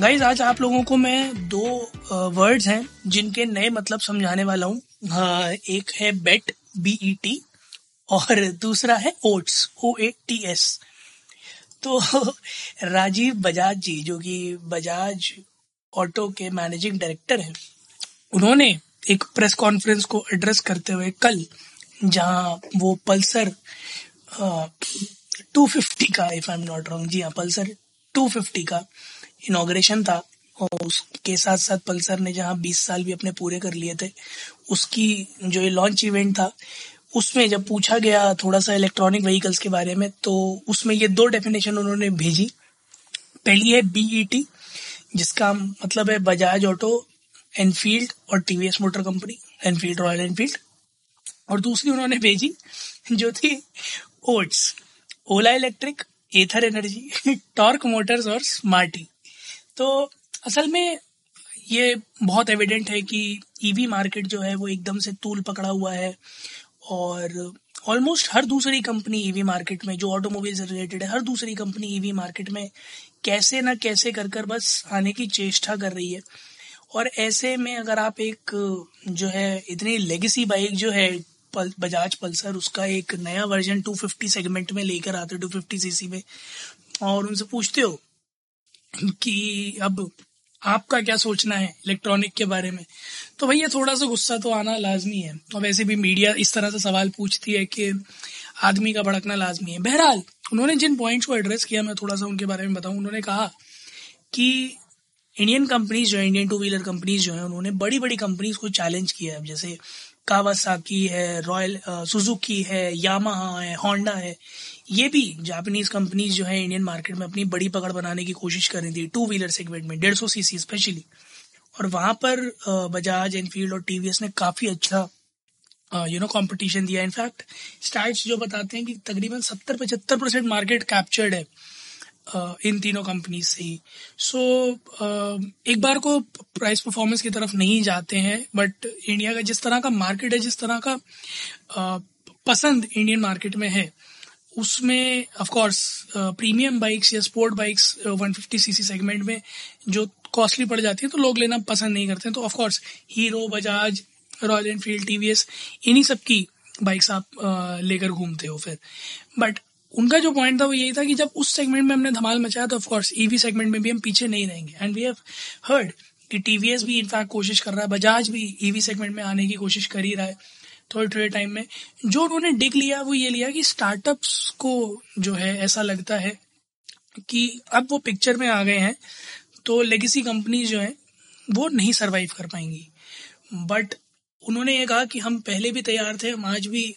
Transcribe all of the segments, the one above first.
Guys आज आप लोगों को मैं दो वर्ड्स हैं जिनके नए मतलब समझाने वाला हूँ। एक है बेट बी ई टी और दूसरा है oats O A T S तो राजीव बजाज जी, जो कि बजाज ऑटो के मैनेजिंग डायरेक्टर हैं, उन्होंने एक प्रेस कॉन्फ्रेंस को एड्रेस करते हुए कल, जहाँ वो पल्सर टू फिफ्टी का if I am not wrong जी हाँ पल्सर टू फिफ्टी का इनाग्रेशन था, और उसके साथ साथ पल्सर ने जहाँ 20 साल भी अपने पूरे कर लिए थे, उसकी जो ये लॉन्च इवेंट था, उसमें जब पूछा गया थोड़ा सा इलेक्ट्रॉनिक व्हीकल्स के बारे में तो उसमें ये दो डेफिनेशन उन्होंने भेजी। पहली है बीईटी जिसका मतलब है बजाज ऑटो एनफील्ड और TVS Motor Company Enfield Royal Enfield और दूसरी उन्होंने भेजी, जो थी oats Ola Electric Ather Energy Torq Motors और स्मार्टी तो असल में ये बहुत एविडेंट है कि ईवी मार्केट जो है वो एकदम से तूल पकड़ा हुआ है और ऑलमोस्ट हर दूसरी कंपनी ईवी मार्केट में जो ऑटोमोबाइल से रिलेटेड है हर दूसरी कंपनी ईवी मार्केट में कैसे ना कैसे कर कर बस आने की चेष्टा कर रही है। और ऐसे में अगर आप एक जो है इतनी लेगेसी बाइक जो है पल, बजाज पल्सर उसका एक नया वर्जन 250 सेगमेंट में लेकर आते हो 250 सीसी में और उनसे पूछते हो कि अब आपका क्या सोचना है इलेक्ट्रॉनिक के बारे में? तो भैया थोड़ा सा गुस्सा तो आना लाजमी है। और वैसे भी मीडिया इस तरह से सवाल पूछती है कि आदमी का भड़कना लाजमी है। बहरहाल, उन्होंने जिन पॉइंट्स को एड्रेस किया, मैं थोड़ा सा उनके बारे में बताऊँ। उन्होंने कहा कि इंडियन कंपनीज़ जो है इंडियन टू व्हीलर कंपनीज़ जो है, उन्होंने बड़ी बड़ी कंपनीज़ को चैलेंज किया है। जैसे कावासाकी है रॉयल सुजुकी है यामाहा है होंडा है। ये भी जापानीज कंपनीज़ जो है इंडियन मार्केट में अपनी बड़ी पकड़ बनाने की कोशिश कर रही थी टू व्हीलर सेगमेंट में, डेढ़ सौ सीसी स्पेशली और वहाँ पर बजाज एनफील्ड और टीवीएस ने काफ़ी अच्छा यू नो कंपटीशन दिया। इनफैक्ट स्टार्ट जो बताते हैं कि तकरीबन सत्तर पचहत्तर परसेंट मार्केट कैप्चर्ड है इन तीनों कंपनीज़ से ही। सो एक बार को प्राइस परफॉर्मेंस की तरफ़ नहीं जाते हैं बट इंडिया का जिस तरह का मार्केट है, जिस तरह का पसंद इंडियन मार्केट में है उसमें ऑफ़ कोर्स प्रीमियम बाइक्स या स्पोर्ट बाइक्स 150 सीसी सेगमेंट में जो कॉस्टली पड़ जाती है तो लोग लेना पसंद नहीं करते हैं। तो of course Hero Bajaj Royal Enfield TVS इन्हीं सब की बाइक्स आप लेकर घूमते हो फिर। बट उनका जो पॉइंट था वो यही था कि जब उस सेगमेंट में हमने धमाल मचाया तो ऑफकोर्स ईवी सेगमेंट में भी हम पीछे नहीं रहेंगे। एंड वी हैव हर्ड कि टीवीएस भी इनफैक्ट कोशिश कर रहा है बजाज भी ईवी सेगमेंट में आने की कोशिश कर ही रहा है। थोड़े थोड़े टाइम में, जो उन्होंने डिग लिया, वो ये लिया कि स्टार्टअप्स को जो है, ऐसा लगता है कि अब वो पिक्चर में आ गए हैं तो लेगेसी कंपनी जो है, वो नहीं सरवाइव कर पाएँगी। बट उन्होंने ये कहा कि हम पहले भी तैयार थे, हम आज भी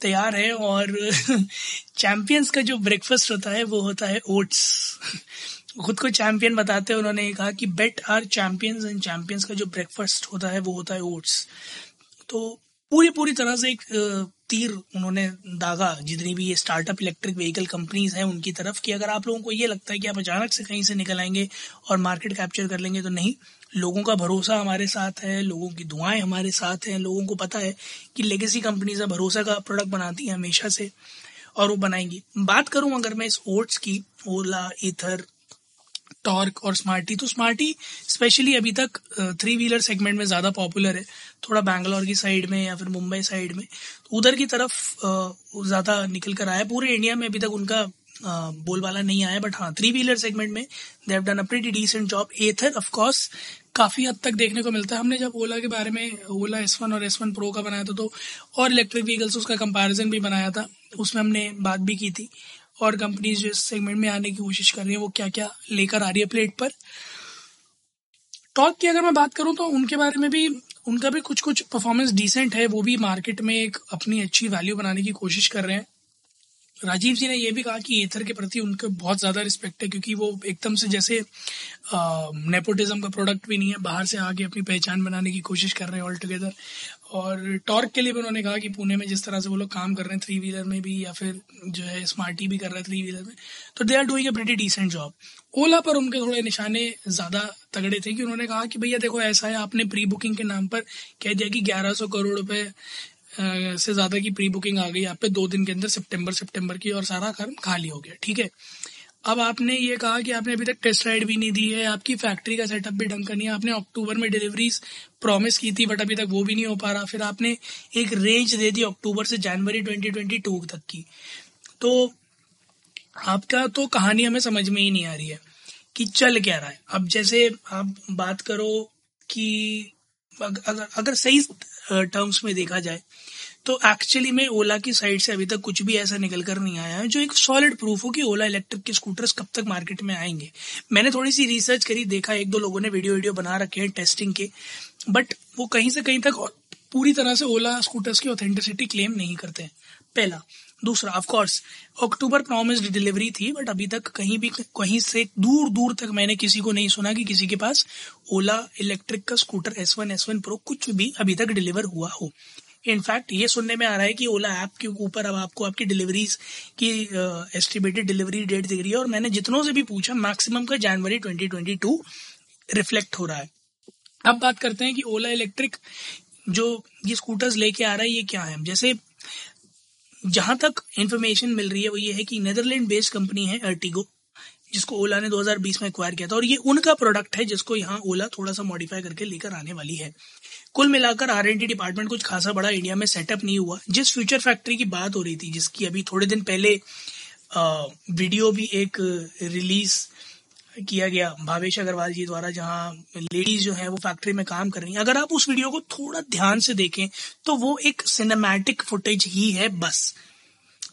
तैयार है और चैंपियंस का जो ब्रेकफास्ट होता है, वो होता है ओट्स खुद को चैंपियन बताते हैं उन्होंने ये कहा कि BET are champions and champions का जो ब्रेकफास्ट होता है, वो होता है ओट्स तो पूरी पूरी तरह से एक तीर उन्होंने दागा। जितनी भी ये स्टार्टअप इलेक्ट्रिक व्हीकल कंपनीज़ हैं, उनकी तरफ़ कि अगर आप लोगों को ये लगता है कि आप अचानक से कहीं से निकल आएँगे और मार्केट कैप्चर कर लेंगे तो नहीं। लोगों का भरोसा हमारे साथ है, लोगों की दुआएँ हमारे साथ हैं। लोगों को पता है कि लेगेसी कंपनीज़ भरोसा का प्रोडक्ट बनाती हैं हमेशा से और वो बनाएँगी। बात करूँ अगर मैं इस ओट्स की, ओला इथर टॉर्क और स्मार्टी। तो स्मार्टी स्पेशली अभी तक थ्री व्हीलर सेगमेंट में ज़्यादा पॉपुलर है। थोड़ा बैंगलोर की साइड में या फिर मुंबई साइड में। तो उधर की तरफ़ ज़्यादा निकल कर आया। पूरे इंडिया में अभी तक उनका बोलबाला नहीं आया। बट हाँ थ्री व्हीलर सेगमेंट में they have done a pretty decent job Ather of course काफ़ी हद तक देखने को मिलता है। हमने जब ओला के बारे में ओला एस वन और एस वन प्रो का बनाया था तो और इलेक्ट्रिक व्हीकल्स उसका कंपैरिजन भी बनाया था। उसमें हमने बात भी की थी। और कंपनीज़ जो इस सेगमेंट में आने की कोशिश कर रही है, वो क्या क्या लेकर आ रही है प्लेट पर। टॉक की अगर मैं बात करूँ तो उनके बारे में भी, उनका भी कुछ कुछ परफॉर्मेंस डिसेंट है, वो भी मार्केट में एक अपनी अच्छी वैल्यू बनाने की कोशिश कर रहे हैं। राजीव जी ने यह भी कहा कि एथर के प्रति उनके बहुत ज़्यादा रिस्पेक्ट है, क्योंकि वो एकदम से जैसे नेपोटिज्म का प्रोडक्ट भी नहीं है, बाहर से आके अपनी पहचान बनाने की कोशिश कर रहे हैं ऑल टुगेदर और टॉर्क के लिए भी उन्होंने कहा कि पुणे में जिस तरह से वो लोग काम कर रहे हैं थ्री व्हीलर में भी या फिर जो है स्मार्टी भी कर रहे हैं थ्री व्हीलर में तो they are doing a pretty decent job Ola पर उनके थोड़े निशाने ज़्यादा तगड़े थे कि उन्होंने कहा कि भैया देखो ऐसा है, आपने प्री बुकिंग के नाम पर कह दिया कि ग्यारह सौ करोड़ रुपए से ज़्यादा की प्री बुकिंग आ गई, आप पे दो दिन के अंदर सितंबर सितंबर की और सारा कर्म खाली हो गया, ठीक है? अब आपने ये कहा कि आपने अभी तक टेस्ट राइड भी नहीं दी है, आपकी फैक्ट्री का सेटअप भी ढंग का नहीं है। आपने अक्टूबर में डिलीवरीज प्रॉमिस की थी बट अभी तक वो भी नहीं हो पा रहा। फिर आपने एक रेंज दे दी अक्टूबर से जनवरी 2022 तक की। तो आपका तो कहानी हमें समझ में ही नहीं आ रही है कि चल क्या रहा है। अब जैसे आप बात करो कि अगर अगर सही टर्म्स में देखा जाए तो एक्चुअली में ओला की साइड से अभी तक कुछ भी ऐसा निकल कर नहीं आया है, जो एक सॉलिड प्रूफ हो कि ओला इलेक्ट्रिक के स्कूटर्स कब तक मार्केट में आएँगे। मैंने थोड़ी सी रिसर्च करी, देखा, एक दो लोगों ने वीडियो वीडियो बना रखे हैं टेस्टिंग के बट वो कहीं से कहीं तक पूरी तरह से ओला स्कूटर्स की ऑथेंटिसिटी क्लेम नहीं करते हैं। पहला। दूसरा of course October promise delivery थी बट अभी तक कहीं भी, कहीं से दूर दूर तक मैंने किसी को नहीं सुना कि किसी के पास ओला इलेक्ट्रिक का scooter S one S one pro कुछ भी अभी तक डिलीवर हुआ हो। इनफैक्ट ये सुनने में आ रहा है कि ओला ऐप के ऊपर अब आपको आपकी डिलीवरीज की एस्टिमेटेड डिलीवरी डेट दिख रही है। और मैंने जितनों से भी पूछा मैक्सिमम का जनवरी 2022 रिफ्लेक्ट हो रहा है। अब बात करते हैं कि ओला इलेक्ट्रिक जो ये स्कूटर्स लेके आ रहा है, ये क्या है? जैसे जहाँ तक इंफॉर्मेशन मिल रही है, वो ये है कि नेदरलैंड बेस्ड कंपनी है अर्टिगो जिसको ओला ने 2020 में एक्वायर किया था। और ये उनका प्रोडक्ट है, जिसको यहाँ ओला थोड़ा सा मॉडिफाई करके लेकर आने वाली है। कुल मिलाकर आर एन डी डिपार्टमेंट कुछ खासा बड़ा इंडिया में सेटअप नहीं हुआ। जिस फ्यूचर फैक्ट्री की बात हो रही थी, जिसकी अभी थोड़े दिन पहले वीडियो भी एक रिलीज़ किया गया भावेश अग्रवाल जी द्वारा, जहाँ लेडीज़ जो है वो फैक्ट्री में काम कर रही हैं। अगर आप उस वीडियो को थोड़ा ध्यान से देखें तो वो एक सिनेमैटिक फुटेज ही है बस।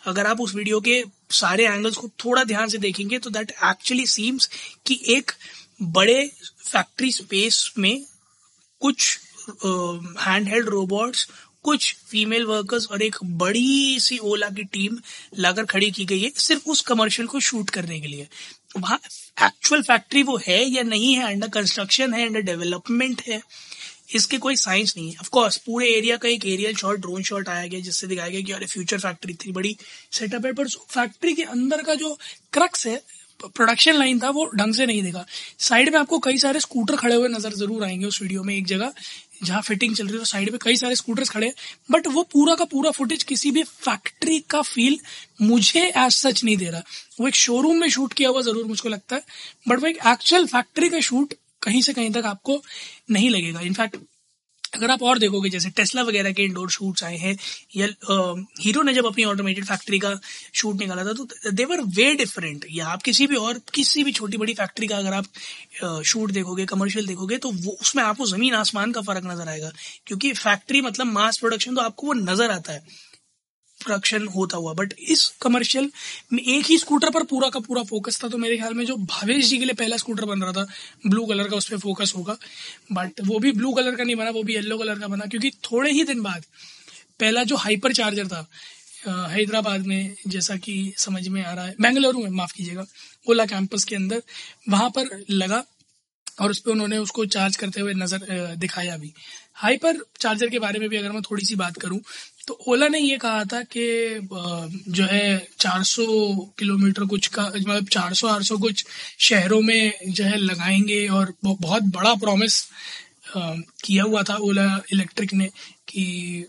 अगर आप उस वीडियो के सारे एंगल्स को थोड़ा ध्यान से देखेंगे तो दैट एक्चुअली सीम्स कि एक बड़े फैक्ट्री स्पेस में कुछ हैंड हेल्ड रोबोट्स कुछ फीमेल वर्कर्स और एक बड़ी सी ओला की टीम लाकर खड़ी की गई है सिर्फ़ उस कमर्शियल को शूट करने के लिए। वहाँ एक्चुअल फैक्ट्री वो है या नहीं है अंडर कंस्ट्रक्शन है अंडर डेवलपमेंट है, इसके कोई साइंस नहीं है। ऑफकोर्स पूरे एरिया का एक एरियल शॉट ड्रोन शॉट आया गया जिससे दिखाया गया कि अरे फ्यूचर फैक्ट्री इतनी बड़ी सेटअप है, पर फैक्ट्री के अंदर का जो क्रक्स है प्रोडक्शन लाइन था, वो ढंग से नहीं देखा। साइड में आपको कई सारे स्कूटर खड़े हुए नज़र ज़रूर आएँगे उस वीडियो में एक जगह। जहाँ फिटिंग चल रही है तो साइड में कई सारे स्कूटर्स खड़े बट वो पूरा का पूरा फुटेज किसी भी फैक्ट्री का फील मुझे एज सच नहीं दे रहा। वो एक शोरूम में शूट किया हुआ ज़रूर मुझको लगता है बट वो एक एक्चुअल फैक्ट्री का शूट कहीं से कहीं तक आपको नहीं लगेगा। इनफैक्ट अगर आप और देखोगे, जैसे टेस्ला वगैरह के इंडोर शूट्स आए हैं, या हीरो ने जब अपनी ऑटोमेटेड फैक्ट्री का शूट निकाला था तो देवर वे डिफरेंट या आप किसी भी और, किसी भी छोटी बड़ी फैक्ट्री का अगर आप शूट देखोगे कमर्शियल देखोगे तो वो, उसमें आपको ज़मीन आसमान का फ़र्क नज़र आएगा। क्योंकि फैक्ट्री मतलब मास प्रोडक्शन तो आपको वो नज़र आता है। प्रोडक्शन होता हुआ। बट इस कमर्शियल में एक ही स्कूटर पर पूरा का पूरा फोकस था तो मेरे ख्याल में जो भावेश जी के लिए पहला स्कूटर बन रहा था ब्लू कलर का उस पर फोकस होगा। बट वो भी ब्लू कलर का नहीं बना, वो भी येलो कलर का बना, क्योंकि थोड़े ही दिन बाद पहला जो हाइपर चार्जर था हैदराबाद में, जैसा कि समझ में आ रहा है, बेंगलुरु में, माफ़ कीजिएगा ओला कैंपस के अंदर, वहाँ पर लगा। और उस पर उन्होंने उसको चार्ज करते हुए नज़र दिखाया भी। हाइपर चार्जर के बारे में भी अगर मैं थोड़ी सी बात करूँ तो ओला ने ये कहा था कि जो है 400 किलोमीटर कुछ का मतलब 400 आठ कुछ शहरों में जो है लगाएँगे और बहुत बड़ा प्रॉमिस किया हुआ था ओला इलेक्ट्रिक ने कि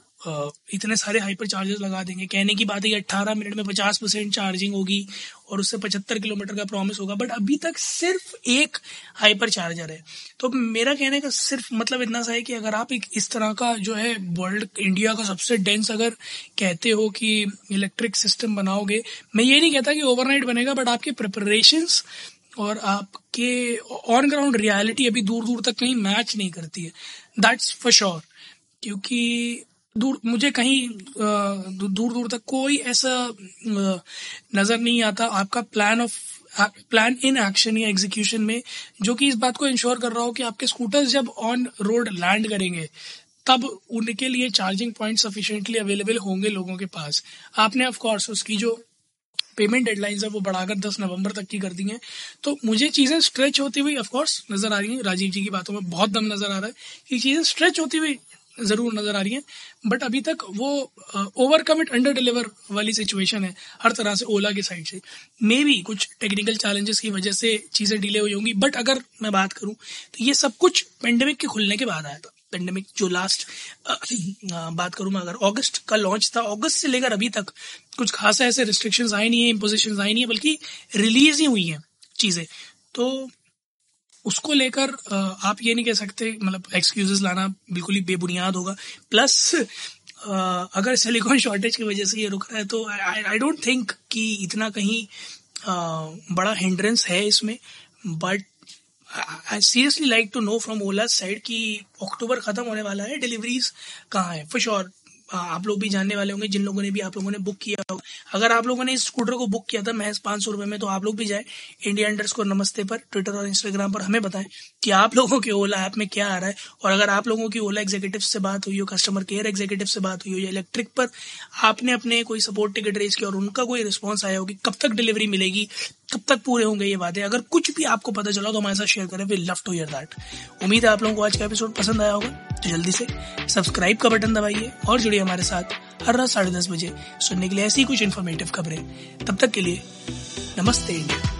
इतने सारे हाइपर चार्जर्स लगा देंगे। कहने की बात है कि अट्ठारह मिनट में पचास परसेंट चार्जिंग होगी और उससे पचहत्तर किलोमीटर का प्रॉमिस होगा। बट अभी तक सिर्फ़ एक हाइपर चार्जर है। तो मेरा कहने का सिर्फ़ मतलब इतना सा है कि अगर आप एक इस तरह का जो है वर्ल्ड इंडिया का सबसे डेंस अगर कहते हो कि इलेक्ट्रिक सिस्टम बनाओगे, मैं ये नहीं कहता कि ओवरनाइट बनेगा बट आपके प्रिपरेशन और आपके ऑन ग्राउंड रियलिटी अभी दूर दूर तक कहीं मैच नहीं करती है। दैट्स फॉर श्योर क्योंकि दूर, मुझे कहीं दूर दूर तक कोई ऐसा नज़र नहीं आता। आपका plan of plan in action या एग्जीक्यूशन में, जो कि इस बात को इंश्योर कर रहा हो कि आपके स्कूटर्स जब ऑन रोड लैंड करेंगे, तब उनके लिए चार्जिंग पॉइंट सफिशिएंटली अवेलेबल होंगे लोगों के पास। आपने ऑफ़ कोर्स उसकी जो पेमेंट डेडलाइंस है, वो बढ़ाकर दस नवंबर तक की कर दी हैं। तो मुझे चीज़ें स्ट्रेच होती हुई ऑफकोर्स नज़र आ रही हैं। राजीव जी की बातों में बहुत दम नज़र आ रहा है कि चीज़ें स्ट्रेच होती हुई ज़रूर नज़र आ रही हैं। बट अभी तक वो ओवर कमिट अंडर डिलीवर वाली सिचुएशन है, हर तरह से ओला के साइड से। मे बी कुछ टेक्निकल चैलेंजेस की वजह से चीज़ें डिले हुई होंगी बट अगर मैं बात करूँ तो ये सब कुछ पेंडेमिक के खुलने के बाद आया था। पेंडेमिक जो लास्ट बात करूँ मैं अगर अगस्त का लॉन्च था अगस्त से लेकर अभी तक कुछ खासा ऐसे रिस्ट्रिक्शन आए नहीं है इम्पोजिशन आए नहीं है, बल्कि रिलीज़ ही हुई हैं चीज़ें। तो उसको लेकर आप ये नहीं कह सकते मतलब एक्सक्यूजेस लाना बिल्कुल ही बेबुनियाद होगा। प्लस अगर सिलिकॉन शॉर्टेज की वजह से ये रुक रहा है तो आई डोंट थिंक कि इतना कहीं बड़ा हिंड्रेंस है इसमें। But I seriously like to know from Ola side कि अक्टूबर खत्म होने वाला है डिलीवरीज कहाँ है? फॉर श्योर आप लोग भी जानने वाले होंगे, जिन लोगों ने भी आप लोगों ने बुक किया होगा अगर आप लोगों ने इस स्कूटर को बुक किया था, महज पाँच सौ रुपए में तो आप लोग भी जाए इंडिया अंडर स्कोर नमस्ते पर ट्विटर और इंस्टाग्राम पर हमें बताएँ कि आप लोगों के ओला ऐप में क्या आ रहा है। और अगर आप लोगों की ओला एग्जीक्यूटिव से बात हुई हो कस्टमर केयर एग्जीक्यूटिव से बात हुई हो या इलेक्ट्रिक पर, आपने अपने कोई सपोर्ट टिकट रेज किया और उनका कोई रिस्पॉन्स आया हो कि कब तक डिलीवरी मिलेगी कब तक पूरे होंगे ये बातें? अगर कुछ भी आपको पता चला तो हमारे साथ शेयर करें। We love to hear that उम्मीद है आप लोगों को आज का एपिसोड पसंद आया होगा। तो जल्दी से सब्सक्राइब का बटन दबाइए और जुड़िए हमारे साथ हर रात साढ़े दस बजे सुनने के लिए ऐसी कुछ इन्फॉर्मेटिव खबरें। तब तक के लिए नमस्ते इंडिया।